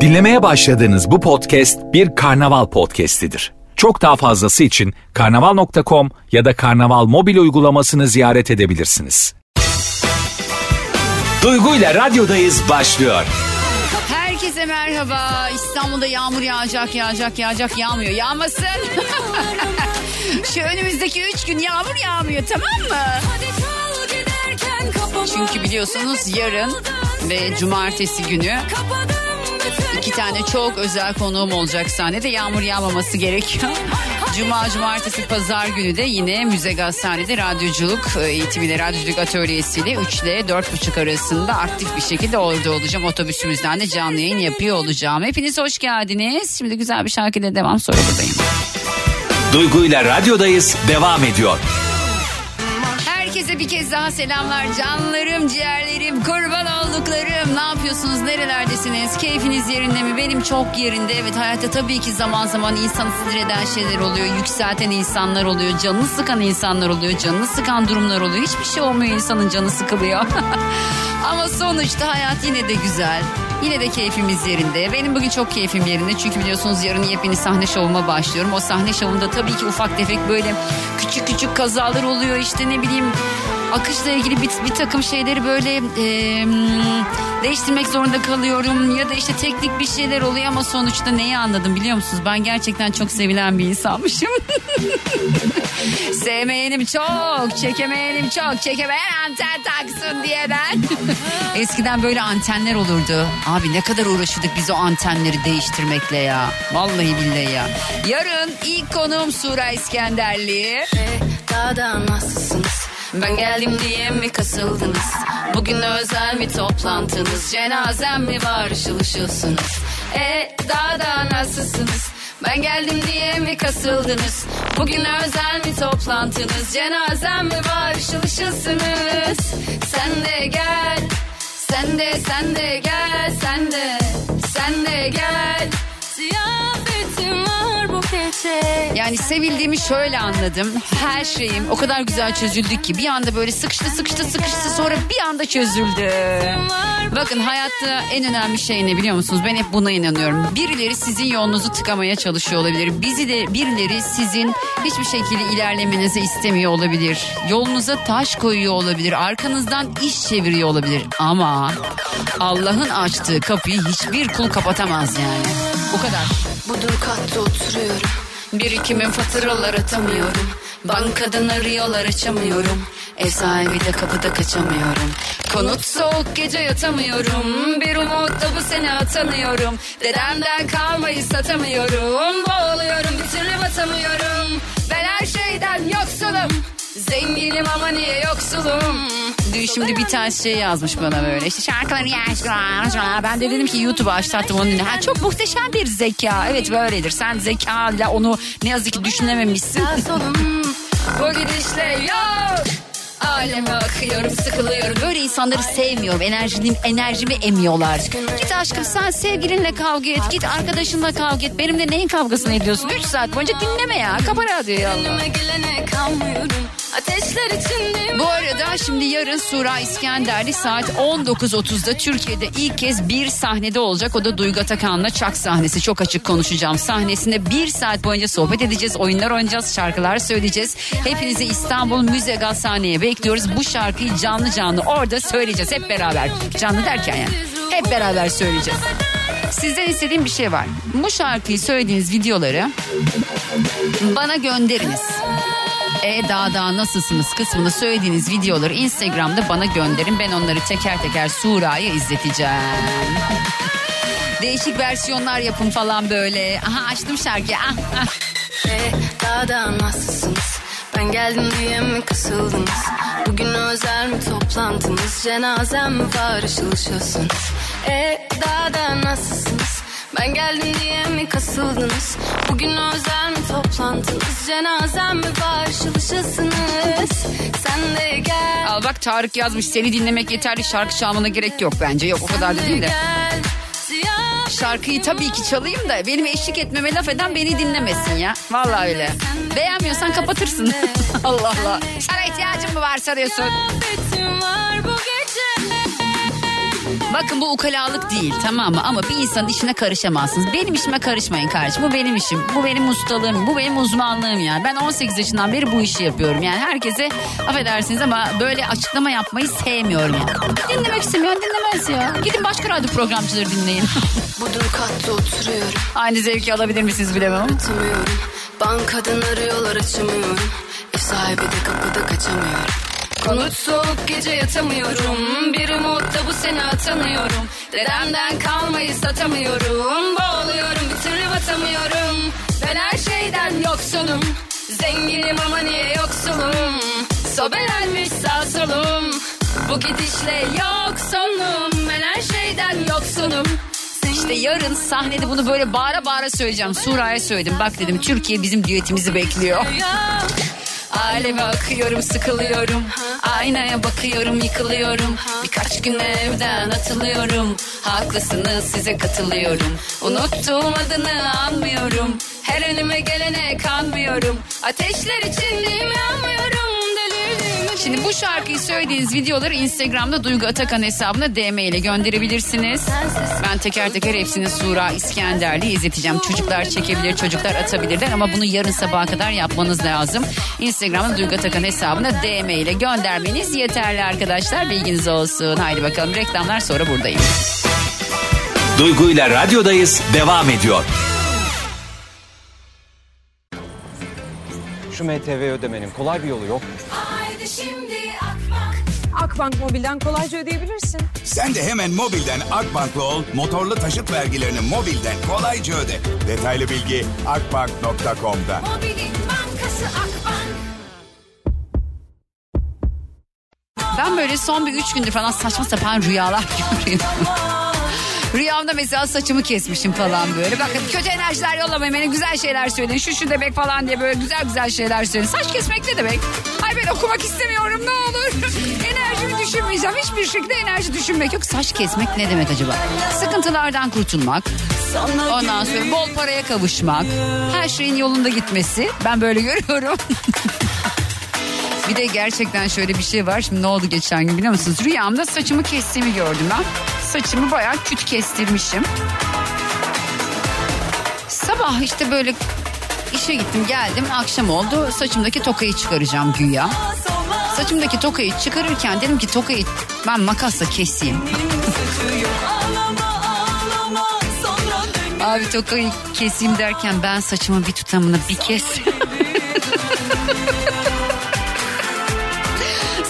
Dinlemeye başladığınız bu podcast bir karnaval podcastidir. Çok daha fazlası için karnaval.com ya da karnaval mobil uygulamasını ziyaret edebilirsiniz. Duygu ile radyodayız başlıyor. Herkese merhaba. İstanbul'da yağmur yağacak, yağacak, yağacak, yağmıyor. Yağmasın. Şu önümüzdeki üç gün yağmur yağmıyor tamam mı? Çünkü biliyorsunuz yarın ve cumartesi günü iki tane çok özel konuğum olacak sahnede. Yağmur yağmaması gerekiyor. Cuma, cumartesi, pazar günü de yine Müze Gazhane'de radyoculuk eğitimiyle, radyoculuk atölyesiyle 3 ile 4.30 arasında aktif bir şekilde orada olacağım. Otobüsümüzden de canlı yayın yapıyor olacağım. Hepiniz hoş geldiniz. Şimdi güzel bir şarkıyla devam sonra buradayım. Duygu ile radyodayız devam ediyor. Herkese bir kez daha selamlar canlarım, ciğerlerim, kurban olduklarım. Ne yapıyorsunuz, nerelerdesiniz? Keyfiniz yerinde mi? Benim çok yerinde. Evet hayatta tabii ki zaman zaman insanı sinir eden şeyler oluyor. Yükselten insanlar oluyor. Canını sıkan insanlar oluyor. Canını sıkan durumlar oluyor. Hiçbir şey olmuyor insanın canı sıkılıyor. Ama sonuçta hayat yine de güzel. Yine de keyfimiz yerinde. Benim bugün çok keyfim yerinde. Çünkü biliyorsunuz yarın yepyeni sahne şovuma başlıyorum. O sahne şovunda tabii ki ufak tefek böyle küçük küçük kazalar oluyor. İşte ne bileyim akışla ilgili bir, bir takım şeyleri böyle e, değiştirmek zorunda kalıyorum. Ya da işte teknik bir şeyler oluyor ama sonuçta neyi anladım biliyor musunuz? Ben gerçekten çok sevilen bir insanmışım. Sevmeyenim çok, çekemeyenim çok, çekemeyen anten taksın diye ben. Eskiden böyle antenler olurdu. Abi ne kadar uğraşırdık biz o antenleri değiştirmekle ya. Vallahi billahi ya. Yarın ilk konuğum Sura İskenderli. Dağda nasılsınız? Ben geldim diye mi kasıldınız? Bugün özel bir toplantınız? Cenazem mi var ışıl? E daha da nasılsınız? Ben geldim diye mi kasıldınız? Bugün özel bir toplantınız? Cenazem mi var ışıl? Sen de gel, sen de sen de gel, sen de sen de gel. Yani sevildiğimi şöyle anladım. Her şeyim o kadar güzel çözüldü ki bir anda böyle sıkıştı sıkıştı sıkıştı sonra bir anda çözüldü. Bakın hayatta en önemli şey ne biliyor musunuz? Ben hep buna inanıyorum. Birileri sizin yolunuzu tıkamaya çalışıyor olabilir. Bizi de birileri sizin hiçbir şekilde ilerlemenizi istemiyor olabilir. Yolunuza taş koyuyor olabilir. Arkanızdan iş çeviriyor olabilir. Ama Allah'ın açtığı kapıyı hiçbir kul kapatamaz yani. Bu kadar. Budur katta oturuyorum. Birikimin faturalar atamıyorum. Bankadan arıyorlar açamıyorum. Ev sahibi de kapıda kaçamıyorum. Konut soğuk gece yatamıyorum. Bir umut da bu sene atanıyorum. Dedemden kalmayı satamıyorum. Boğuluyorum bir türlü batamıyorum. Ben her şeyden yoksulum. Zenginim ama niye yoksulum? Dün şimdi bir tane şey yazmış bana böyle. İşte şarkıları yaşlar. Ben de dedim ki YouTube'a açtım onu. Ha, çok muhteşem bir zeka. Evet böyledir. Sen zekayla onu ne yazık ki düşünememişsin. Bu gidişle yok. Aleme akıyorum sıkılıyorum. Böyle insanları sevmiyorum. Enerjimi, enerjimi emiyorlar. Git aşkım sen sevgilinle kavga et. Git arkadaşınla kavga et. Benimle neyin kavgasını ediyorsun? 3 saat boyunca dinleme ya. Kapa radyoyu Allah. Gelene kalmıyorum. Ateşler içindeyim. Bu arada şimdi yarın Sura İskenderli saat 19.30'da Türkiye'de ilk kez bir sahnede olacak. O da Duygu Atakan'la Çak sahnesi. Çok açık konuşacağım. Sahnesinde bir saat boyunca sohbet edeceğiz. Oyunlar oynayacağız. Şarkılar söyleyeceğiz. Hepinizi İstanbul Müze Gazhane'ye bekliyoruz. Bu şarkıyı canlı canlı orada söyleyeceğiz. Hep beraber. Canlı derken yani. Hep beraber söyleyeceğiz. Sizden istediğim bir şey var. Bu şarkıyı söylediğiniz videoları bana gönderiniz. E daha nasılsınız kısmını söylediğiniz videoları Instagram'da bana gönderin. Ben onları teker teker Sura'ya izleteceğim. Değişik versiyonlar yapın falan böyle. Aha açtım şarkıyı. Ah, ah. E, dağda nasılsınız? Ben geldim diye mi kasıldınız? Bugün özel mi toplantınız? Cenazem mi var ışıl? E, dağda nasılsınız? Ben geldim diye mi kasıldınız? Bugün özel mi toplantınız? Cenazem mi var? Sen de gel. Al bak Tarık yazmış seni dinlemek yeterli şarkı çalmana gerek yok bence. Yok o kadar da değil de. Gel. Şarkıyı tabii ki çalayım da benim eşlik etmeme laf eden beni dinlemesin ya. Vallahi öyle. Beğenmiyorsan kapatırsın. Allah Allah. Sana ihtiyacın mı var sanıyorsun? muhabbetim var bu gece. Bakın bu ukalalık değil tamam mı? Ama bir insanın işine karışamazsınız. Benim işime karışmayın kardeşim. Bu benim işim. Bu benim ustalığım. Bu benim uzmanlığım yani. Ben 18 yaşından beri bu işi yapıyorum. Yani herkese affedersiniz ama böyle açıklama yapmayı sevmiyorum yani. Dinlemek istemiyorum dinlemez ya. Gidin başka radyo programcıları dinleyin. Bodrum katta oturuyorum. Aynı zevki alabilir misiniz bilemem. Bankadan arıyorlar açamıyorum. Ev sahibi de kapıda kaçamıyorum. Konut soğuk gece yatamıyorum. Bir umutla bu sene atanıyorum. Dedemden kalmayı satamıyorum. Boğuluyorum bir türlü batamıyorum. Ben her şeyden yoksunum. Zenginim ama niye yoksulum? Sobelenmiş sağ solum. Bu gidişle yok sonum. Ben her şeyden yoksunum. İşte yarın sahnede bunu böyle bağıra bağıra söyleyeceğim. Sura'ya söyledim. Bak dedim Türkiye bizim düetimizi bekliyor. Aleme akıyorum sıkılıyorum. Aynaya bakıyorum yıkılıyorum. Birkaç gün evden atılıyorum. Haklısınız size katılıyorum. Unuttuğum adını anmıyorum. Her önüme gelene kanmıyorum. Ateşler içindeyim yanmıyorum Şimdi bu şarkıyı söylediğiniz videoları Instagram'da Duygu Atakan hesabına DM ile gönderebilirsiniz. Ben teker teker hepsini Sura İskender'le izleteceğim. Çocuklar çekebilir, çocuklar atabilirler ama bunu yarın sabaha kadar yapmanız lazım. Instagram'da Duygu Atakan hesabına DM ile göndermeniz yeterli arkadaşlar. Bilginiz olsun. Haydi bakalım reklamlar sonra buradayım. Duygu ile radyodayız devam ediyor. Şu MTV ödemenin kolay bir yolu yok. mu? Akbank Mobil'den kolayca ödeyebilirsin. Sen de hemen mobilden Akbank'la ol, motorlu taşıt vergilerini mobilden kolayca öde. Detaylı bilgi akbank.com'da. Ben böyle son bir üç gündür falan saçma sapan rüyalar görüyorum. Rüyamda mesela saçımı kesmişim falan böyle. Bakın kötü enerjiler yollamayın beni güzel şeyler söyleyin. Şu şu demek falan diye böyle güzel güzel şeyler söyleyin. Saç kesmek ne demek? Ay ben okumak istemiyorum ne olur. Enerjimi düşünmeyeceğim. Hiçbir şekilde enerji düşünmek yok. Saç kesmek ne demek acaba? Sıkıntılardan kurtulmak. Ondan sonra bol paraya kavuşmak. Her şeyin yolunda gitmesi. Ben böyle görüyorum. Bir de gerçekten şöyle bir şey var. Şimdi ne oldu geçen gün biliyor musunuz? Rüyamda saçımı kestiğimi gördüm ben. Saçımı bayağı küt kestirmişim. Sabah işte böyle işe gittim geldim akşam oldu. Saçımdaki tokayı çıkaracağım güya. Saçımdaki tokayı çıkarırken dedim ki tokayı ben makasla keseyim. Abi tokayı keseyim derken ben saçımın bir tutamını bir kes.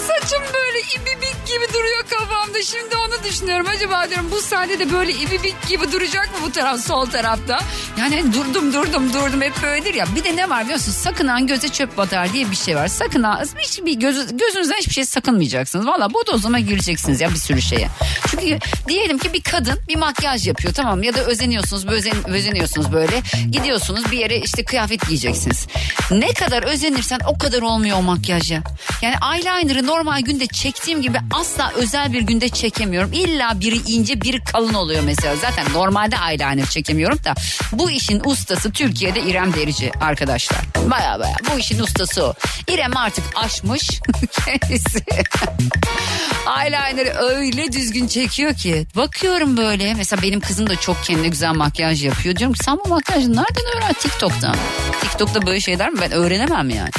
Saçım böyle ibibik gibi duruyor kafamda. Şimdi onu düşünüyorum. Acaba diyorum bu sahnede böyle ibibik gibi duracak mı bu taraf sol tarafta? Yani hani durdum durdum durdum hep böyledir ya. Bir de ne var biliyor musun? Sakınan göze çöp batar diye bir şey var. Sakınan hiçbir göz, gözünüzden hiçbir şey sakınmayacaksınız. Valla bodozlama gireceksiniz ya bir sürü şeye. Çünkü diyelim ki bir kadın bir makyaj yapıyor tamam? Ya da özeniyorsunuz böyle özeniyorsunuz böyle. Gidiyorsunuz bir yere işte kıyafet giyeceksiniz. Ne kadar özenirsen o kadar olmuyor o makyaj ya. Yani eyeliner'ı normal günde çektiğim gibi asla özel bir günde çekemiyorum. İlla biri ince biri kalın oluyor mesela. Zaten normalde eyeliner çekemiyorum da bu işin ustası Türkiye'de İrem Derici arkadaşlar. Baya baya bu işin ustası o. İrem artık aşmış kendisi. Eyeliner'ı öyle düzgün çekiyor ki. Bakıyorum böyle mesela benim kızım da çok kendine güzel makyaj yapıyor. Diyorum ki sen bu makyajı nereden öğren? TikTok'tan. TikTok'ta böyle şeyler mi? Ben öğrenemem yani.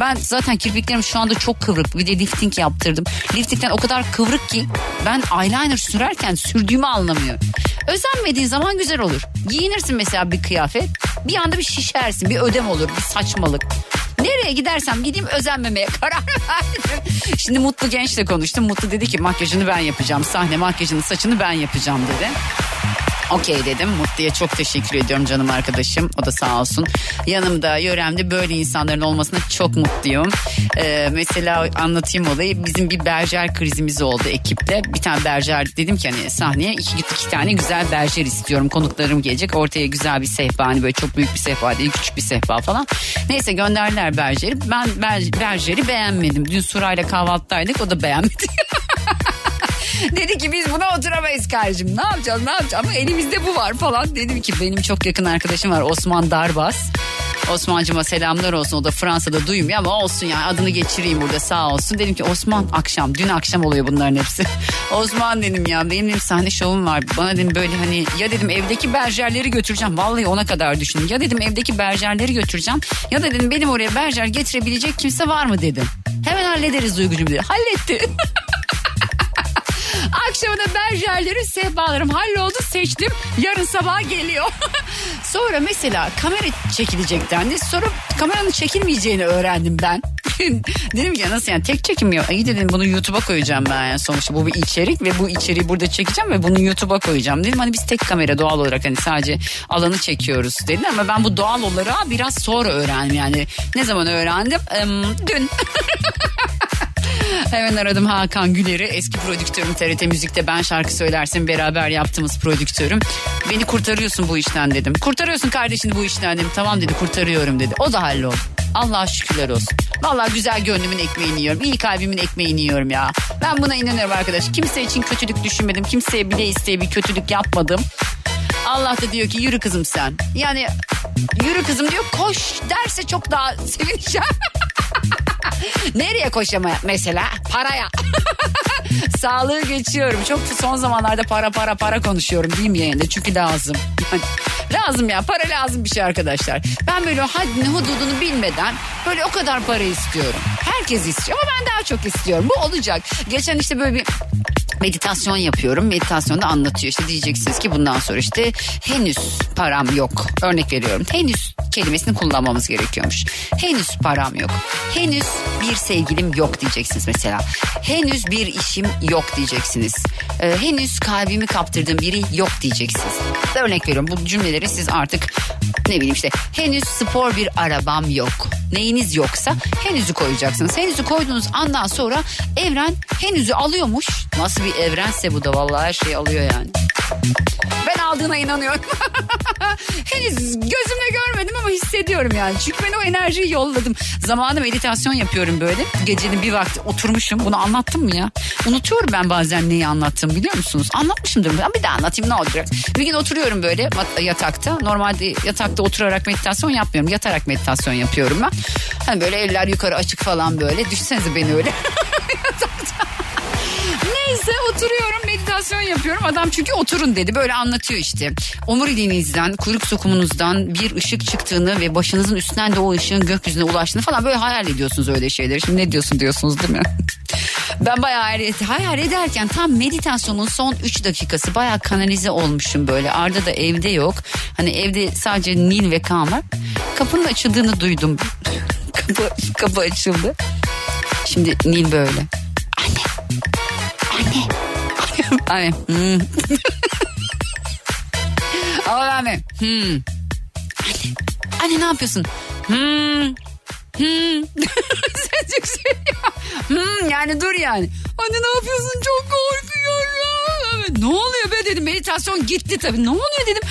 Ben zaten kirpiklerim şu anda çok kıvrık. Bir de lifting yaptırdım. Liftingden o kadar kıvrık ki ben eyeliner sürerken sürdüğümü anlamıyorum. Özenmediğin zaman güzel olur. Giyinirsin mesela bir kıyafet. Bir anda bir şişersin. Bir ödem olur. Bir saçmalık. Nereye gidersem gideyim özenmemeye karar verdim. Şimdi Mutlu Genç'le konuştum. Mutlu dedi ki makyajını ben yapacağım. Sahne makyajını saçını ben yapacağım dedi. Okey dedim. Mutlu'ya çok teşekkür ediyorum canım arkadaşım. O da sağ olsun. Yanımda, yöremde böyle insanların olmasına çok mutluyum. Ee, mesela anlatayım olayı. Bizim bir berjer krizimiz oldu ekipte. Bir tane berjer dedim ki hani sahneye iki, iki tane güzel berjer istiyorum. Konuklarım gelecek. Ortaya güzel bir sehpa. Hani böyle çok büyük bir sehpa değil küçük bir sehpa falan. Neyse gönderdiler berjeri. Ben ber- berjeri beğenmedim. Dün Suray'la kahvaltıdaydık. O da beğenmedi. Dedi ki biz buna oturamayız kardeşim. Ne yapacağız ne yapacağız ama elimizde bu var falan. Dedim ki benim çok yakın arkadaşım var Osman Darbas. Osman'cıma selamlar olsun. O da Fransa'da duymuyor ama olsun yani adını geçireyim burada sağ olsun. Dedim ki Osman akşam dün akşam oluyor bunların hepsi. Osman dedim ya benim dedim sahne şovum var. Bana dedim böyle hani ya dedim evdeki berjerleri götüreceğim. Vallahi ona kadar düşündüm. Ya dedim evdeki berjerleri götüreceğim. Ya da dedim benim oraya berjer getirebilecek kimse var mı dedim. Hemen hallederiz Duygucuğum dedi. Halletti. Akşamına berjerlerim, sehpalarım halloldu seçtim. Yarın sabah geliyor. Sonra mesela kamera çekilecek dendi. Sonra kameranın çekilmeyeceğini öğrendim ben. dedim ki nasıl yani tek çekim yok. İyi dedim bunu YouTube'a koyacağım ben yani sonuçta bu bir içerik ve bu içeriği burada çekeceğim ve bunu YouTube'a koyacağım. Dedim hani biz tek kamera doğal olarak hani sadece alanı çekiyoruz dedi ama ben bu doğal olarak biraz sonra öğrendim yani. Ne zaman öğrendim? Ee, dün. Hemen aradım Hakan Güler'i eski prodüktörüm TRT Müzik'te ben şarkı söylersin beraber yaptığımız prodüktörüm. Beni kurtarıyorsun bu işten dedim. Kurtarıyorsun kardeşini bu işten dedim. Tamam dedi kurtarıyorum dedi. O da halloldu. Allah'a şükürler olsun. Vallahi güzel gönlümün ekmeğini yiyorum. İyi kalbimin ekmeğini yiyorum ya. Ben buna inanıyorum arkadaş. Kimse için kötülük düşünmedim. Kimseye bile isteye bir kötülük yapmadım. Allah da diyor ki yürü kızım sen. Yani yürü kızım diyor koş derse çok daha sevineceğim. Nereye koşamaya mesela? Paraya. Sağlığı geçiyorum. Çok son zamanlarda para para para konuşuyorum değil mi yayında? Çünkü lazım. Lazım ya para lazım bir şey arkadaşlar. Ben böyle haddini hududunu bilmeden böyle o kadar para istiyorum. Herkes istiyor ama ben daha çok istiyorum. Bu olacak. Geçen işte böyle bir meditasyon yapıyorum. Meditasyonda anlatıyor. İşte diyeceksiniz ki bundan sonra işte henüz param yok. Örnek veriyorum. Henüz kelimesini kullanmamız gerekiyormuş. Henüz param yok. Henüz bir sevgilim yok diyeceksiniz mesela. Henüz bir işim yok diyeceksiniz. Ee, henüz kalbimi kaptırdığım biri yok diyeceksiniz. Örnek veriyorum bu cümleleri siz artık ne bileyim işte henüz spor bir arabam yok. Neyiniz yoksa henüzü koyacaksınız. Henüzü koyduğunuz andan sonra evren henüzü alıyormuş. Nasıl bir evrense bu da vallahi her şeyi alıyor yani. Ben aldığına inanıyorum. Henüz gözümle görmedim ama hissediyorum yani. Çünkü ben o enerjiyi yolladım. Zamanı meditasyon yapıyorum böyle. Gecenin bir vakti oturmuşum. Bunu anlattım mı ya? Unutuyorum ben bazen neyi anlattım biliyor musunuz? Anlatmışımdır. Ben bir daha anlatayım ne olacak? Bir gün oturuyorum böyle yatakta. Normalde yatakta oturarak meditasyon yapmıyorum. Yatarak meditasyon yapıyorum ben. Hani böyle eller yukarı açık falan böyle. Düşünsenize beni öyle. Neyse oturuyorum meditasyon yapıyorum. Adam çünkü oturun dedi böyle anlatıyor işte. Omuriliğinizden kuyruk sokumunuzdan bir ışık çıktığını ve başınızın üstünden de o ışığın gökyüzüne ulaştığını falan böyle hayal ediyorsunuz öyle şeyleri. Şimdi ne diyorsun diyorsunuz değil mi? Ben bayağı hayal ederken tam meditasyonun son 3 dakikası bayağı kanalize olmuşum böyle. Arda da evde yok. Hani evde sadece Nil ve Kaan var. Kapının açıldığını duydum. kapı, kapı açıldı. Şimdi Nil böyle. Anne. Hmm. Ama anne. Hmm. Anne. Anne ne yapıyorsun? Hmm. Hmm. Ses yükseliyor. Hmm, yani dur yani. Anne ne yapıyorsun? Çok korkuyorum. Ne oluyor be dedim. Meditasyon gitti tabii. Ne oluyor dedim.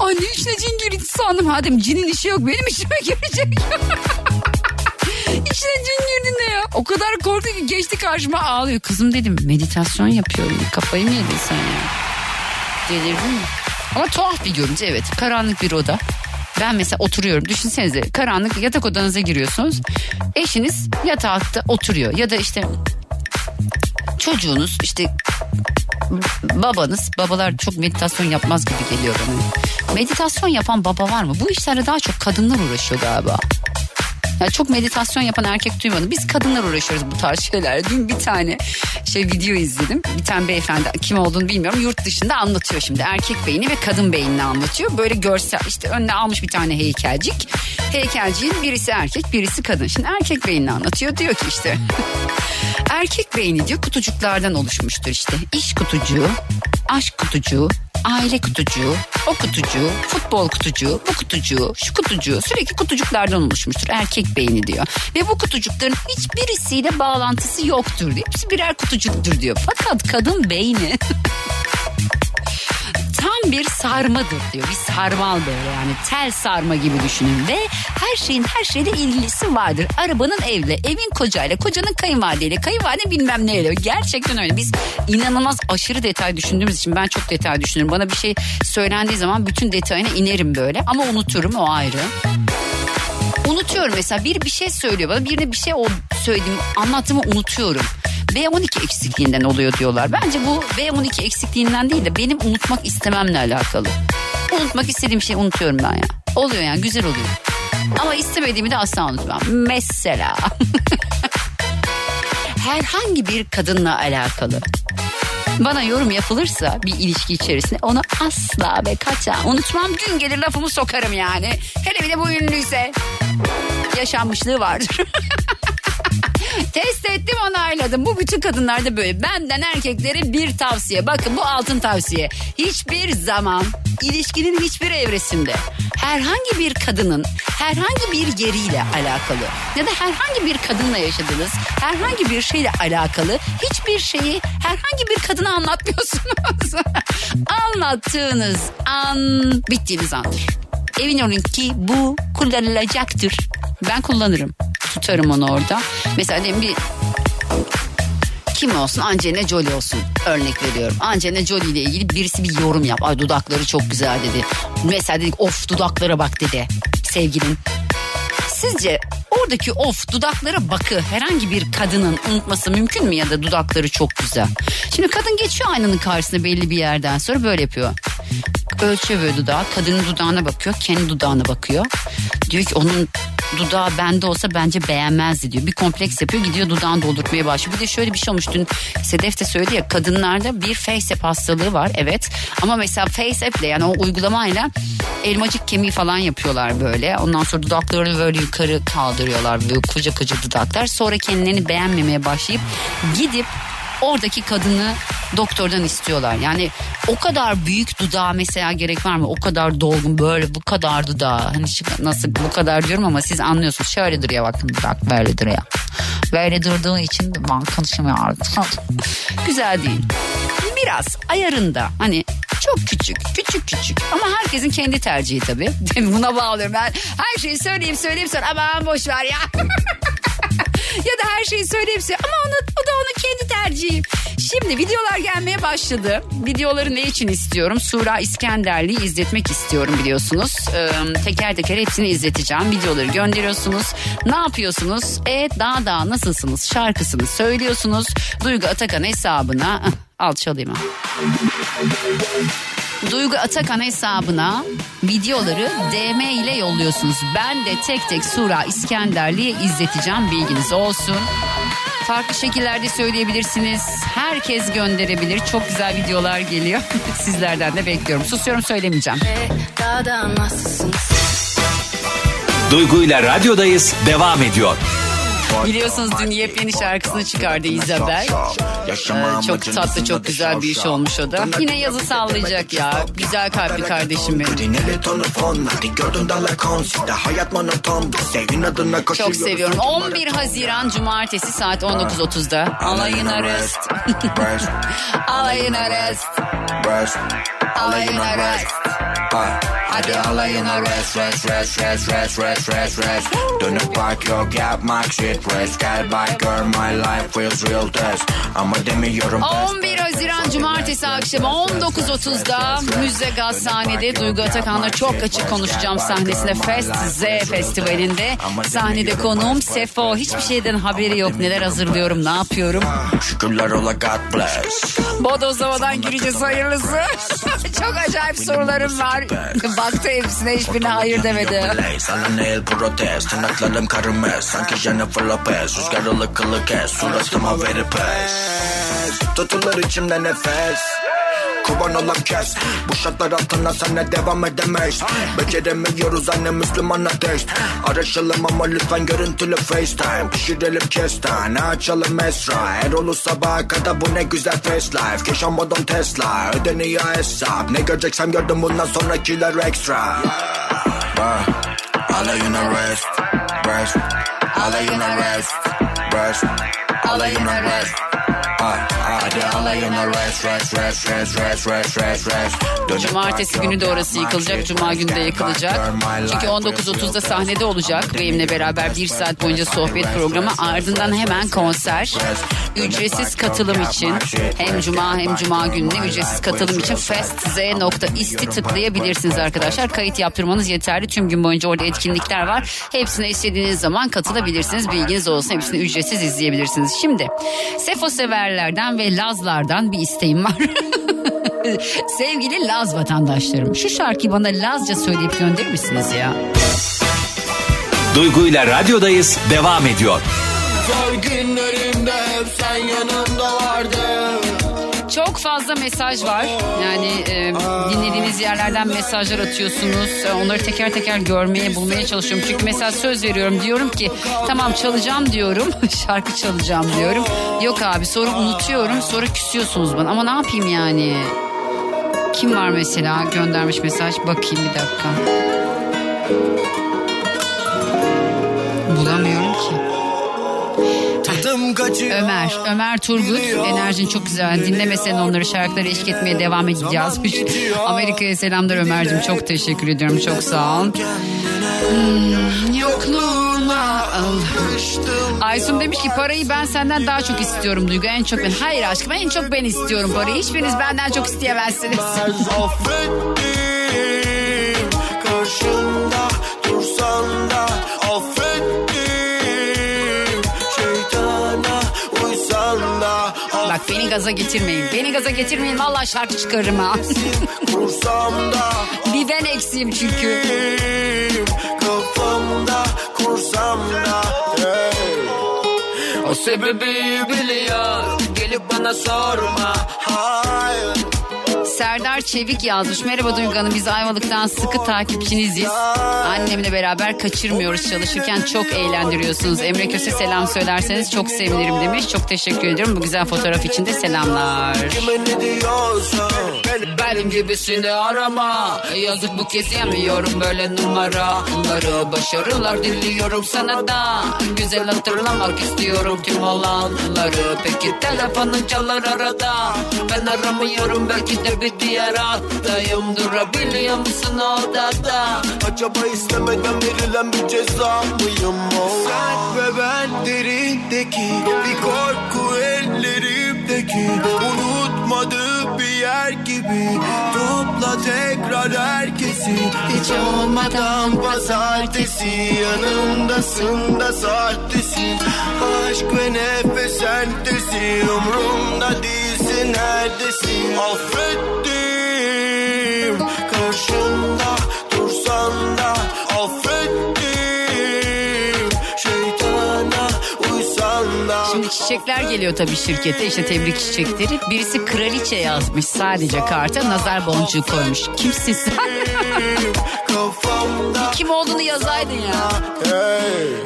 Anne içine cin girdi sandım. Ha dedim cinin işi yok. Benim işime girecek. İçine cin ya? O kadar korktu ki geçti karşıma ağlıyor. Kızım dedim meditasyon yapıyorum. Kafayı mı yedin sen ya? Delirdin mi? Ama tuhaf bir görüntü evet. Karanlık bir oda. Ben mesela oturuyorum. Düşünsenize karanlık yatak odanıza giriyorsunuz. Eşiniz yatakta oturuyor. Ya da işte çocuğunuz işte babanız babalar çok meditasyon yapmaz gibi geliyor bana. Meditasyon yapan baba var mı? Bu işlerle daha çok kadınlar uğraşıyor galiba. Yani çok meditasyon yapan erkek duymadım. Biz kadınlar uğraşıyoruz bu tarz şeylerle. Dün bir tane şey video izledim. Bir tane beyefendi kim olduğunu bilmiyorum. Yurt dışında anlatıyor şimdi. Erkek beyni ve kadın beynini anlatıyor. Böyle görsel işte önüne almış bir tane heykelcik. Heykelciğin birisi erkek birisi kadın. Şimdi erkek beynini anlatıyor. Diyor ki işte erkek beyni diyor kutucuklardan oluşmuştur işte. İş kutucuğu, aşk kutucuğu, aile kutucuğu, o kutucuğu, futbol kutucuğu, bu kutucuğu, şu kutucuğu sürekli kutucuklardan oluşmuştur. Erkek beyni diyor. Ve bu kutucukların hiçbirisiyle bağlantısı yoktur diyor. Hepsi birer kutucuktur diyor. Fakat kadın beyni tam bir sarmadır diyor. Bir sarmal böyle yani tel sarma gibi düşünün ve her şeyin her şeyle ilgisi vardır. Arabanın evle, evin kocayla, kocanın kayınvalideyle, kayınvalide bilmem neyle. Gerçekten öyle. Biz inanılmaz aşırı detay düşündüğümüz için ben çok detay düşünürüm. Bana bir şey söylendiği zaman bütün detayına inerim böyle ama unuturum o ayrı unutuyorum mesela bir bir şey söylüyor bana birine bir şey o söylediğimi anlattığımı unutuyorum. B12 eksikliğinden oluyor diyorlar. Bence bu B12 eksikliğinden değil de benim unutmak istememle alakalı. Unutmak istediğim şeyi unutuyorum ben ya. Oluyor yani güzel oluyor. Ama istemediğimi de asla unutmam. Mesela herhangi bir kadınla alakalı bana yorum yapılırsa bir ilişki içerisinde onu asla ve kaça unutmam gün gelir lafımı sokarım yani. Hele bir de bu ünlüyse yaşanmışlığı vardır. Test ettim onayladım. Bu bütün kadınlarda böyle. Benden erkeklere bir tavsiye. Bakın bu altın tavsiye. Hiçbir zaman ilişkinin hiçbir evresinde herhangi bir kadının herhangi bir yeriyle alakalı ya da herhangi bir kadınla yaşadığınız herhangi bir şeyle alakalı hiçbir şeyi herhangi bir kadına anlatmıyorsunuz. Anlattığınız an bittiğiniz andır. Emin olun ki bu kullanılacaktır. Ben kullanırım. Tutarım onu orada. Mesela diyelim bir kim olsun Angelina Jolie olsun örnek veriyorum. Angelina Jolie ile ilgili birisi bir yorum yap. Ay dudakları çok güzel dedi. Mesela dedik of dudaklara bak dedi sevgilin. Sizce oradaki of dudaklara bakı herhangi bir kadının unutması mümkün mü ya da dudakları çok güzel. Şimdi kadın geçiyor aynanın karşısına belli bir yerden sonra böyle yapıyor. Ölçüyor böyle dudağı kadının dudağına bakıyor kendi dudağına bakıyor. Diyor ki onun dudağı bende olsa bence beğenmezdi diyor. Bir kompleks yapıyor gidiyor dudağını doldurtmaya başlıyor. Bir de şöyle bir şey olmuş dün Sedef de söyledi ya kadınlarda bir face app hastalığı var evet. Ama mesela face app ile yani o uygulamayla elmacık kemiği falan yapıyorlar böyle. Ondan sonra dudaklarını böyle yukarı kaldırıyorlar böyle koca koca dudaklar. Sonra kendilerini beğenmemeye başlayıp gidip oradaki kadını doktordan istiyorlar. Yani o kadar büyük dudağa mesela gerek var mı? O kadar dolgun böyle bu kadar dudağı. Hani nasıl bu kadar diyorum ama siz anlıyorsunuz. Şöyle duruyor bakın dudak böyle duruyor. Böyle durduğu için ben konuşamıyorum. Güzel değil. Biraz ayarında hani çok küçük küçük küçük ama herkesin kendi tercihi tabii. Buna bağlıyorum ben her şeyi söyleyeyim söyleyeyim sonra aman boş ver ya. ya da her şeyi söyleyeyim ama onu, o da onun kendi tercihi. Şimdi videolar gelmeye başladı. Videoları ne için istiyorum? Sura İskenderli'yi izletmek istiyorum biliyorsunuz. Ee, teker teker hepsini izleteceğim. Videoları gönderiyorsunuz. Ne yapıyorsunuz? E daha daha nasılsınız? Şarkısını söylüyorsunuz. Duygu Atakan hesabına al çalayım. Duygu Atakan hesabına videoları DM ile yolluyorsunuz. Ben de tek tek Sura İskenderli'ye izleteceğim bilginiz olsun. Farklı şekillerde söyleyebilirsiniz. Herkes gönderebilir. Çok güzel videolar geliyor. Sizlerden de bekliyorum. Susuyorum söylemeyeceğim. Duygu ile radyodayız devam ediyor. Biliyorsunuz dün yepyeni şarkısını çıkardı Isabel. Ee, çok tatlı çok güzel bir iş olmuş o da. Yine yazı sallayacak ya. Güzel kalpli kardeşim benim. Çok seviyorum. 11 Haziran Cumartesi saat 19.30'da. Alayın arrest. Alayın arrest. Alayın arrest. Hadi alayın arrest. Rest, rest, rest, rest, rest, rest, rest. Dönüp bak yok yapmak shit rest. Gel bak gör my life feels real test. Ama demiyorum pes, 11 Haziran Cumartesi akşamı 19.30'da Müze Gazhane'de Duygu Atakan'la çok açık konuşacağım sahnesinde Fest Z Festivali'nde. Sahnede konuğum Sefo. Hiçbir şeyden haberi yok. Neler hazırlıyorum, ne yapıyorum. Şükürler ola God bless. Bodozlamadan gireceğiz hayırlısı. çok acayip sorularım var. Baktı hepsine hiçbirine hayır demedi. Sana nail protest Tırnaklarım karımez Sanki Jennifer Lopez Rüzgar ılık ılık es Suratıma verip pes. Tutulur içimde nefes kurban olam kes. Bu şartlar altında senle devam edemeyiz. Beceremiyoruz anne Müslüman ateist. Araşalım ama lütfen görüntülü FaceTime. Pişirelim kestane açalım esra. Erol'u sabaha kadar bu ne güzel face life. Yaşamadım Tesla ödeniyor hesap. Ne göreceksem gördüm bundan sonrakiler extra Bah, alayına rest, rest. Alayına rest, rest. Alayına rest. Ah, Hadi alayına Cumartesi günü de orası yıkılacak. Cuma günü de yakılacak. Çünkü 19.30'da sahnede olacak. Benimle beraber bir saat boyunca sohbet programı. Ardından hemen konser. Ücretsiz katılım için hem Cuma hem Cuma gününe ücretsiz katılım için festz.ist'i tıklayabilirsiniz arkadaşlar. Kayıt yaptırmanız yeterli. Tüm gün boyunca orada etkinlikler var. Hepsine istediğiniz zaman katılabilirsiniz. Bilginiz olsun. Hepsini ücretsiz izleyebilirsiniz. Şimdi Sefo severlerden ve Lazlardan bir isteğim var. Sevgili Laz vatandaşlarım şu şarkıyı bana Lazca söyleyip gönderir misiniz ya? Duygu ile radyodayız devam ediyor. Zor günlerimde hep sen yanımda Çok fazla mesaj var. Yani e, dinlediğiniz yerlerden mesajlar atıyorsunuz. E, Onları teker teker görmeye, bulmaya çalışıyorum. Çünkü mesela söz veriyorum. Diyorum ki tamam çalacağım diyorum. Şarkı çalacağım diyorum. Yok abi sonra unutuyorum. Sonra küsüyorsunuz bana. Ama ne yapayım yani? Kim var mesela göndermiş mesaj? Bakayım bir dakika. Ömer, Ömer Turgut. Enerjin çok güzel. Dinlemesen onları şarkıları eşlik etmeye devam edeceğiz. Amerika'ya selamlar Ömer'cim. Çok teşekkür ediyorum. Çok sağ ol. Hmm, yokluğuna al. Aysun demiş ki parayı ben senden daha çok istiyorum Duygu. En çok ben. Hayır aşkım en çok ben istiyorum parayı. Hiçbiriniz benden çok isteyemezsiniz. Bak beni gaza getirmeyin. Beni gaza getirmeyin. Vallahi şarkı çıkarırım ha. Kursam da Bir ben eksiğim çünkü. Kafamda kursam da O sebebi biliyor Gelip bana sorma Hayır Serdar Çevik yazmış. Merhaba Duygu Hanım biz Ayvalık'tan sıkı takipçiniziz. Annemle beraber kaçırmıyoruz çalışırken çok eğlendiriyorsunuz. Emre Köse selam söylerseniz çok sevinirim demiş. Çok teşekkür ediyorum. Bu güzel fotoğraf için de selamlar. Benim gibisini arama. Yazık bu kez yemiyorum böyle numaraları. Başarılar diliyorum sana da. Güzel hatırlamak istiyorum tüm olanları. Peki telefonun çalar arada. Ben aramıyorum belki de bir diğer hattayım. Durabiliyor musun odada? Acaba istemeden verilen bir ceza mıyım o? Sen ve ben derindeki bir korku ellerimdeki Unutmadığı bir yer gibi. Topla tekrar herkesi. Hiç olmadan pazartesi. Yanımdasın da sahtesin Aşk ve nefes sentesi Umrumda değilsin neredesin? Affettim Şimdi çiçekler geliyor tabii şirkete işte tebrik çiçekleri. Birisi kraliçe yazmış sadece karta nazar boncuğu koymuş. Kimsin sen? Kafamda Kim olduğunu yazaydın ya.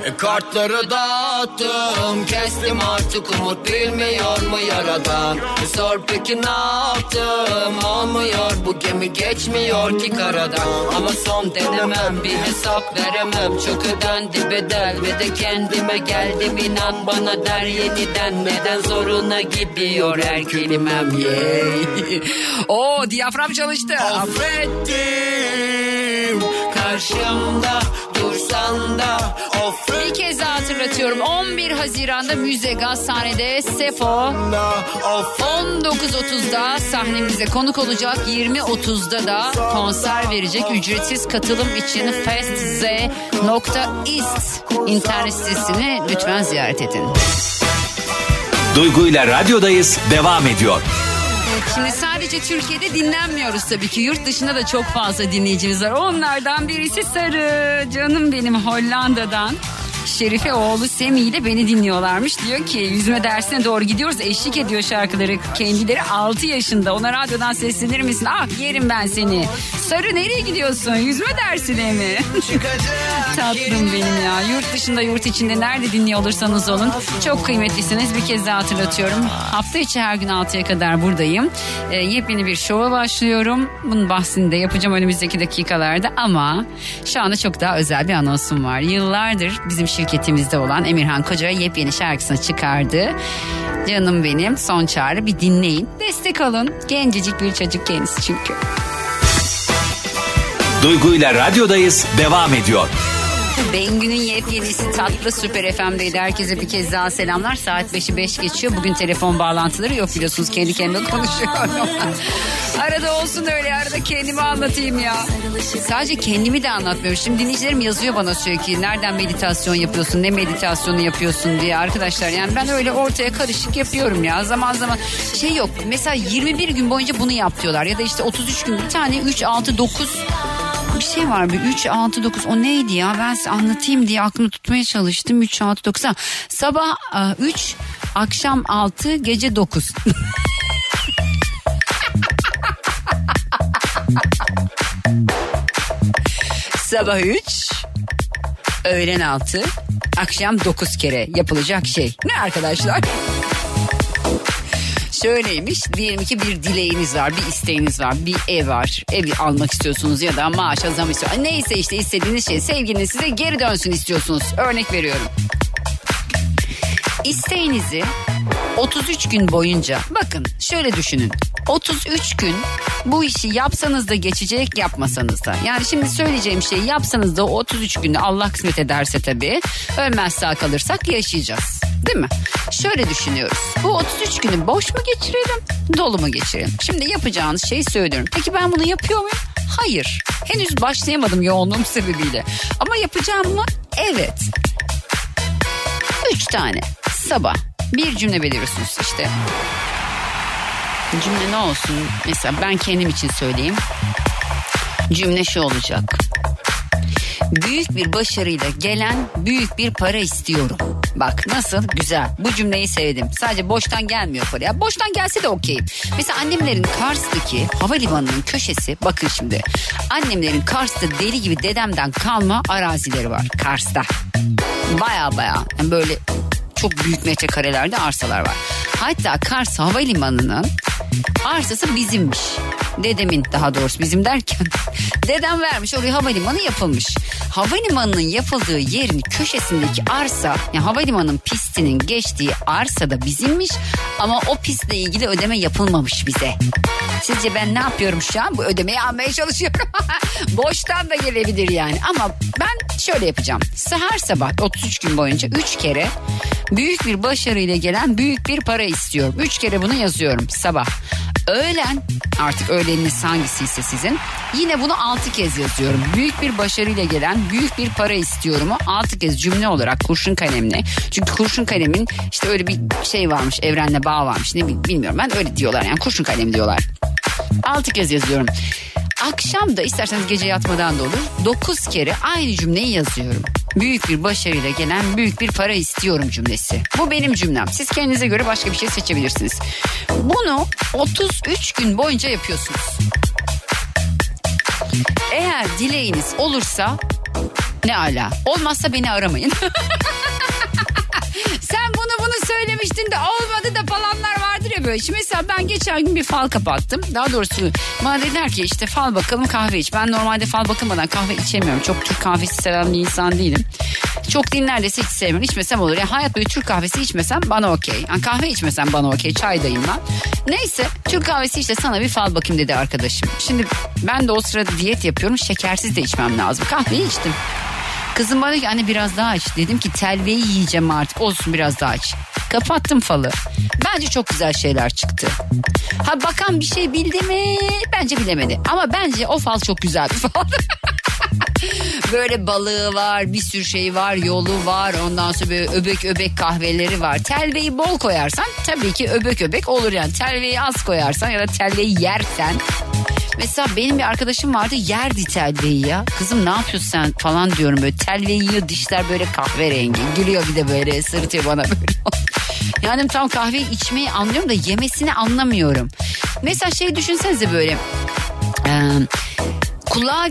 E, kartları dağıttım Kestim artık umut bilmiyor mu yaradan E, Sor peki ne yaptım Olmuyor bu gemi geçmiyor ki karadan Ama son denemem bir hesap veremem Çok ödendi bedel ve de kendime geldim inan bana der yeniden Neden zoruna gidiyor her kelimem yeah. Oo diyafram çalıştı. Affettim Karşımda dursan da Affettim Bir kez daha hatırlatıyorum. 11 Haziran'da Müze Gazhane'de Sefo 19.30'da sahnemize konuk olacak. 20.30'da da konser verecek. Ücretsiz katılım için festz.ist internet sitesini lütfen ziyaret edin. Duygu ile radyodayız devam ediyor. Şimdi sadece Türkiye'de dinlenmiyoruz tabii ki. Yurt dışında da çok fazla dinleyicimiz var. Onlardan birisi Sarı. Canım benim Hollanda'dan. Şerife oğlu Semi ile beni dinliyorlarmış. Diyor ki yüzme dersine doğru gidiyoruz. Eşlik ediyor şarkıları. Kendileri 6 yaşında. Ona radyodan seslenir misin? Ah yerim ben seni. Sarı nereye gidiyorsun? Yüzme dersine mi? Tatlım benim ya. Yurt dışında yurt içinde nerede dinliyor olursanız olun. Çok kıymetlisiniz. Bir kez daha hatırlatıyorum. Hafta içi her gün 6'ya kadar buradayım. Ee, yepyeni bir şova başlıyorum. Bunun bahsini de yapacağım önümüzdeki dakikalarda ama şu anda çok daha özel bir anonsum var. Yıllardır bizim şirketimizde olan Emirhan Koca yepyeni şarkısını çıkardı. Canım benim son çağrı bir dinleyin. Destek olun. Gencecik bir çocuk kendisi çünkü. Duygu ile radyodayız devam ediyor. Bengü'nün yepyenisi tatlı Süper FM'deydi. Herkese bir kez daha selamlar. Saat 5'i 5 geçiyor. Bugün telefon bağlantıları yok biliyorsunuz. Kendi kendime konuşuyorum. arada olsun öyle arada kendimi anlatayım ya. Sadece kendimi de anlatmıyorum. Şimdi dinleyicilerim yazıyor bana sürekli. Nereden meditasyon yapıyorsun? Ne meditasyonu yapıyorsun diye arkadaşlar. Yani ben öyle ortaya karışık yapıyorum ya. Zaman zaman şey yok. Mesela 21 gün boyunca bunu yap diyorlar. Ya da işte 33 gün bir tane 3, 6, 9 bir şey var bir 3 6 9 o neydi ya ben size anlatayım diye aklımı tutmaya çalıştım 3 6 9 ha, sabah 3 akşam 6 gece 9 sabah 3 öğlen 6 akşam 9 kere yapılacak şey ne arkadaşlar şöyleymiş. Diyelim ki bir dileğiniz var, bir isteğiniz var, bir ev var. Ev almak istiyorsunuz ya da maaşa zam istiyorsunuz. Neyse işte istediğiniz şey sevgiliniz size geri dönsün istiyorsunuz. Örnek veriyorum. İsteğinizi 33 gün boyunca bakın şöyle düşünün. 33 gün bu işi yapsanız da geçecek yapmasanız da. Yani şimdi söyleyeceğim şeyi yapsanız da o 33 günde Allah kısmet ederse tabii ölmez sağ kalırsak yaşayacağız. Değil mi? Şöyle düşünüyoruz. Bu 33 günü boş mu geçirelim, dolu mu geçirelim? Şimdi yapacağınız şeyi söylüyorum. Peki ben bunu yapıyor muyum? Hayır. Henüz başlayamadım yoğunluğum sebebiyle. Ama yapacağım mı? Evet. Üç tane. Sabah. Bir cümle beliriyorsunuz işte. Cümle ne olsun? Mesela ben kendim için söyleyeyim. Cümle şu olacak. Büyük bir başarıyla gelen büyük bir para istiyorum. Bak nasıl güzel. Bu cümleyi sevdim. Sadece boştan gelmiyor para. Ya boştan gelse de okeyim. Mesela annemlerin Kars'taki havalimanının köşesi bakın şimdi. Annemlerin Kars'ta deli gibi dedemden kalma arazileri var Kars'ta. Baya baya yani böyle çok büyük metrekarelerde arsalar var. Hatta Kars Havalimanı'nın arsası bizimmiş. Dedemin daha doğrusu bizim derken dedem vermiş oraya havalimanı yapılmış. Havalimanının yapıldığı yerin köşesindeki arsa yani havalimanının pistinin geçtiği arsa da bizimmiş ama o pistle ilgili ödeme yapılmamış bize. Sizce ben ne yapıyorum şu an? Bu ödemeyi almaya çalışıyorum. Boştan da gelebilir yani. Ama ben şöyle yapacağım. Her sabah 33 gün boyunca 3 kere büyük bir başarıyla gelen büyük bir para istiyorum. 3 kere bunu yazıyorum sabah. Öğlen artık öğleniniz hangisiyse sizin yine bunu 6 kez yazıyorum. Büyük bir başarıyla gelen büyük bir para istiyorumu 6 kez cümle olarak kurşun kalemle. Çünkü kurşun kalemin işte öyle bir şey varmış evrenle bağ varmış ne bilmiyorum ben öyle diyorlar yani kurşun kalem diyorlar. 6 kez yazıyorum. Akşam da isterseniz gece yatmadan da olur. 9 kere aynı cümleyi yazıyorum. Büyük bir başarıyla gelen büyük bir para istiyorum cümlesi. Bu benim cümlem. Siz kendinize göre başka bir şey seçebilirsiniz. Bunu 33 gün boyunca yapıyorsunuz. Eğer dileğiniz olursa ne ala. Olmazsa beni aramayın. Sen bunu bunu söylemiştin de olmadı da falanlar ya böyle. Şimdi mesela ben geçen gün bir fal kapattım. Daha doğrusu bana dediler ki işte fal bakalım kahve iç. Ben normalde fal bakılmadan kahve içemiyorum. Çok Türk kahvesi seven bir insan değilim. Çok neredeyse hiç sevmiyorum. İçmesem olur. Yani hayat boyu Türk kahvesi içmesem bana okey. Yani kahve içmesem bana okey. Çaydayım ben. Neyse Türk kahvesi işte sana bir fal bakayım dedi arkadaşım. Şimdi ben de o sırada diyet yapıyorum. Şekersiz de içmem lazım. Kahveyi içtim. Kızım bana ki anne biraz daha aç. Dedim ki telveyi yiyeceğim artık olsun biraz daha aç. Kapattım falı. Bence çok güzel şeyler çıktı. Ha bakan bir şey bildi mi? Bence bilemedi. Ama bence o fal çok güzel bir fal. böyle balığı var, bir sürü şey var, yolu var. Ondan sonra böyle öbek öbek kahveleri var. Telveyi bol koyarsan tabii ki öbek öbek olur yani. Telveyi az koyarsan ya da telveyi yersen Mesela benim bir arkadaşım vardı yerdi telveyi ya. Kızım ne yapıyorsun sen falan diyorum böyle telveyi yiyor dişler böyle kahverengi. Gülüyor bir de böyle sırıtıyor bana böyle. yani tam kahve içmeyi anlıyorum da yemesini anlamıyorum. Mesela şey düşünsenize böyle. Ee, kulağa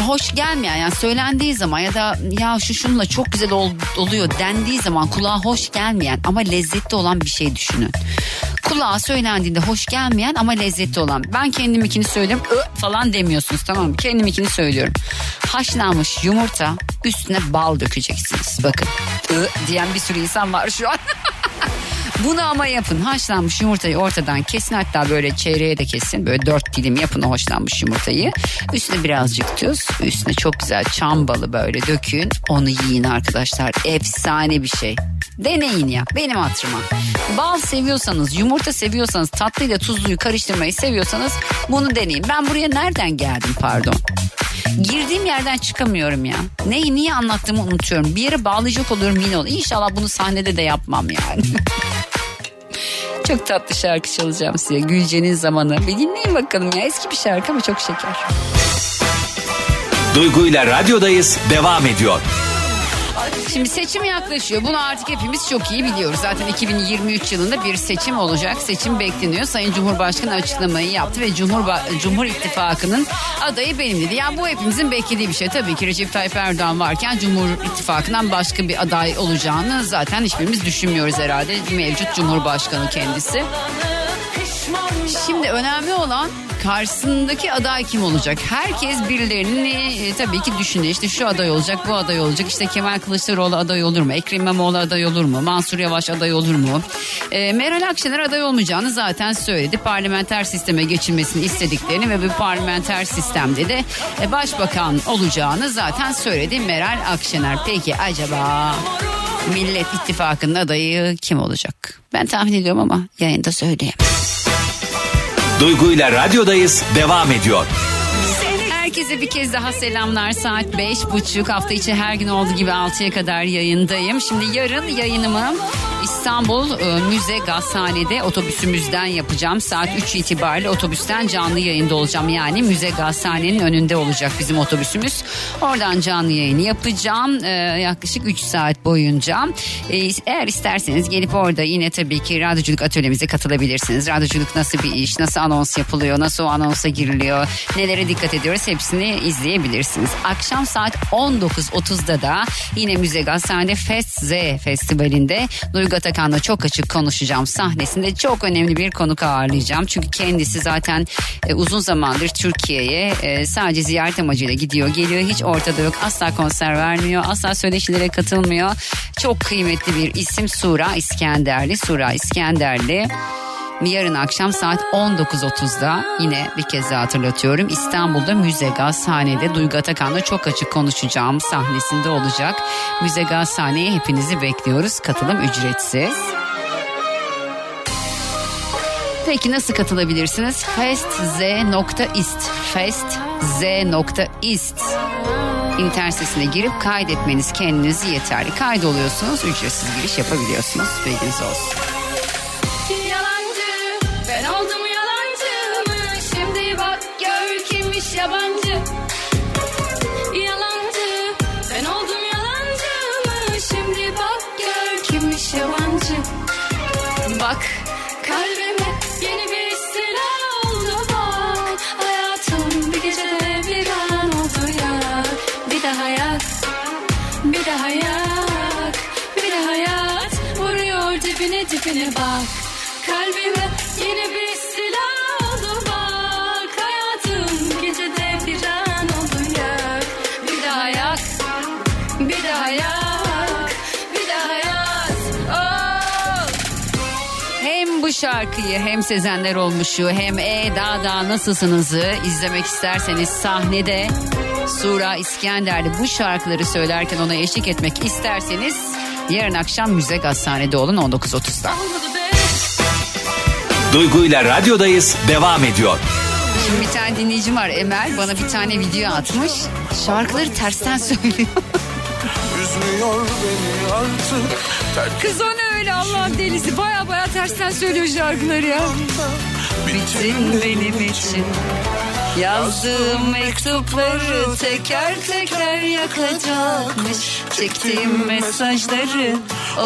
hoş gelmeyen yani söylendiği zaman ya da ya şu şunla çok güzel ol- oluyor dendiği zaman kulağa hoş gelmeyen ama lezzetli olan bir şey düşünün. Kulağa söylendiğinde hoş gelmeyen ama lezzetli olan. Ben kendimikini söylüyorum Ö falan demiyorsunuz tamam mı? Kendimikini söylüyorum. Haşlanmış yumurta üstüne bal dökeceksiniz. Bakın Ö diyen bir sürü insan var şu an. Bunu ama yapın. Haşlanmış yumurtayı ortadan kesin hatta böyle çeyreğe de kesin. Böyle dört dilim yapın o haşlanmış yumurtayı. Üstüne birazcık tuz. Üstüne çok güzel çam balı böyle dökün. Onu yiyin arkadaşlar. Efsane bir şey. Deneyin ya benim hatırıma. Bal seviyorsanız, yumurta seviyorsanız, tatlıyla tuzluyu karıştırmayı seviyorsanız bunu deneyin. Ben buraya nereden geldim pardon? Girdiğim yerden çıkamıyorum ya. Neyi niye anlattığımı unutuyorum. Bir yere bağlayacak oluyorum yine ol. İnşallah bunu sahnede de yapmam yani. çok tatlı şarkı çalacağım size. Gülce'nin zamanı. Bir dinleyin bakalım ya. Eski bir şarkı ama çok şeker. Duygu ile radyodayız devam ediyor. Şimdi seçim yaklaşıyor. Bunu artık hepimiz çok iyi biliyoruz. Zaten 2023 yılında bir seçim olacak. Seçim bekleniyor. Sayın Cumhurbaşkanı açıklamayı yaptı ve Cumhurba Cumhur İttifakı'nın adayı benim dedi. Yani bu hepimizin beklediği bir şey. Tabii ki Recep Tayyip Erdoğan varken Cumhur İttifakı'ndan başka bir aday olacağını zaten hiçbirimiz düşünmüyoruz herhalde. Mevcut Cumhurbaşkanı kendisi. Şimdi önemli olan karşısındaki aday kim olacak? Herkes birilerini e, tabii ki düşünüyor. İşte şu aday olacak, bu aday olacak. İşte Kemal Kılıçdaroğlu aday olur mu? Ekrem İmamoğlu aday olur mu? Mansur Yavaş aday olur mu? E, Meral Akşener aday olmayacağını zaten söyledi. Parlamenter sisteme geçilmesini istediklerini ve bu parlamenter sistemde de e, başbakan olacağını zaten söyledi Meral Akşener. Peki acaba Millet İttifakı'nın adayı kim olacak? Ben tahmin ediyorum ama yayında söyleyemem. Duygu ile radyodayız devam ediyor. Herkese bir kez daha selamlar. Saat beş buçuk hafta içi her gün olduğu gibi 6'ya kadar yayındayım. Şimdi yarın yayınımı İstanbul e, Müze Gazhane'de otobüsümüzden yapacağım. Saat 3 itibariyle otobüsten canlı yayında olacağım. Yani Müze Gazhane'nin önünde olacak bizim otobüsümüz. Oradan canlı yayını yapacağım. E, yaklaşık 3 saat boyunca. E, eğer isterseniz gelip orada yine tabii ki radyoculuk atölyemize katılabilirsiniz. Radyoculuk nasıl bir iş, nasıl anons yapılıyor, nasıl o anonsa giriliyor, nelere dikkat ediyoruz hepsini izleyebilirsiniz. Akşam saat 19.30'da da yine Müze Gazhane'de Fest Z Festivali'nde Duygu Atakan'la çok açık konuşacağım sahnesinde çok önemli bir konuk ağırlayacağım. Çünkü kendisi zaten e, uzun zamandır Türkiye'ye e, sadece ziyaret amacıyla gidiyor geliyor hiç ortada yok asla konser vermiyor asla söyleşilere katılmıyor. Çok kıymetli bir isim Sura İskenderli Sura İskenderli Yarın akşam saat 19.30'da yine bir kez daha hatırlatıyorum. İstanbul'da Müze Gazhane'de Duygu Atakan'la çok açık konuşacağım sahnesinde olacak. Müze Gazhane'ye hepinizi bekliyoruz. Katılım ücretsiz. Peki nasıl katılabilirsiniz? festz.ist festz.ist İnternet sitesine girip kaydetmeniz kendinizi yeterli. Kaydoluyorsunuz, ücretsiz giriş yapabiliyorsunuz. Bilginiz olsun. Dibine bak. Kalbime yeni bir istila oldu bak. Hayatım gecede bir an oldu yak. Bir daha yak, bir daha yak, bir daha yat. Oh. Hem bu şarkıyı hem Sezenler Olmuş'u hem E Dağda Nasılsınız'ı izlemek isterseniz sahnede Sura İskender'de bu şarkıları söylerken ona eşlik etmek isterseniz yarın akşam Müze Gazhane'de olun 19.30'da. Duygu ile radyodayız devam ediyor. Şimdi bir tane dinleyicim var Emel bana bir tane video atmış. Şarkıları tersten söylüyor. Üzmüyor beni artık Kız o ne öyle Allah'ın delisi baya baya tersten söylüyor şarkıları ya. Bittin benim için Yazdığım mektupları teker teker yakacakmış. Çektiğim mesajları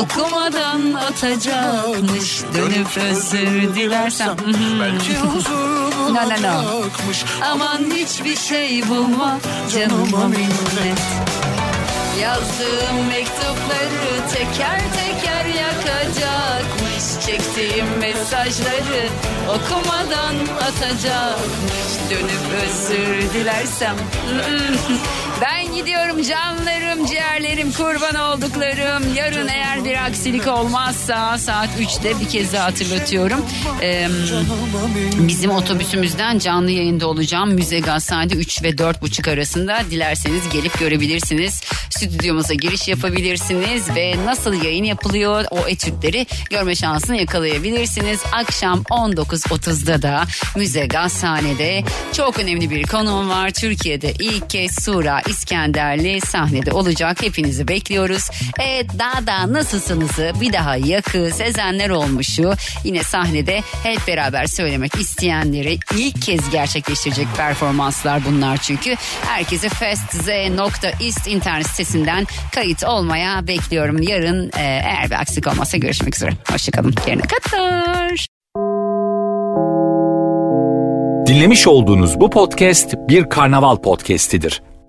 okumadan atacakmış. Dönüp özür dilersem Belki no bırakmış. Aman hiçbir şey bulma canıma minnet. Yazdığım mektupları teker teker yakacakmış Çektiğim mesajları okumadan atacakmış Dönüp özür dilersem Ben gidiyorum canlarım, ciğerlerim, kurban olduklarım Yarın eğer bir aksilik olmazsa saat 3'te bir kez daha hatırlatıyorum Ee, Bizim otobüsümüzden canlı yayında olacağım. Müze Gazhane'de 3 ve 4.30 arasında. Dilerseniz gelip görebilirsiniz. Stüdyomuza giriş yapabilirsiniz ve nasıl yayın yapılıyor o etütleri görme şansını yakalayabilirsiniz. Akşam 19.30'da da Müze Gazhane'de çok önemli bir konuğum var. Türkiye'de ilk kez Sura İskenderli sahnede olacak. Hepinizi bekliyoruz. Evet daha da nasılsınızı bir daha yakı Sezenler olmuşu yine sahnede hep beraber söylemek isteyenleri ilk kez gerçekleştirecek performanslar bunlar çünkü. Herkese festz.ist internet sitesinden kayıt olmaya bekliyorum. Yarın e, eğer bir aksilik olmazsa görüşmek üzere. Hoşçakalın. Yarına kadar. Dinlemiş olduğunuz bu podcast bir karnaval podcastidir.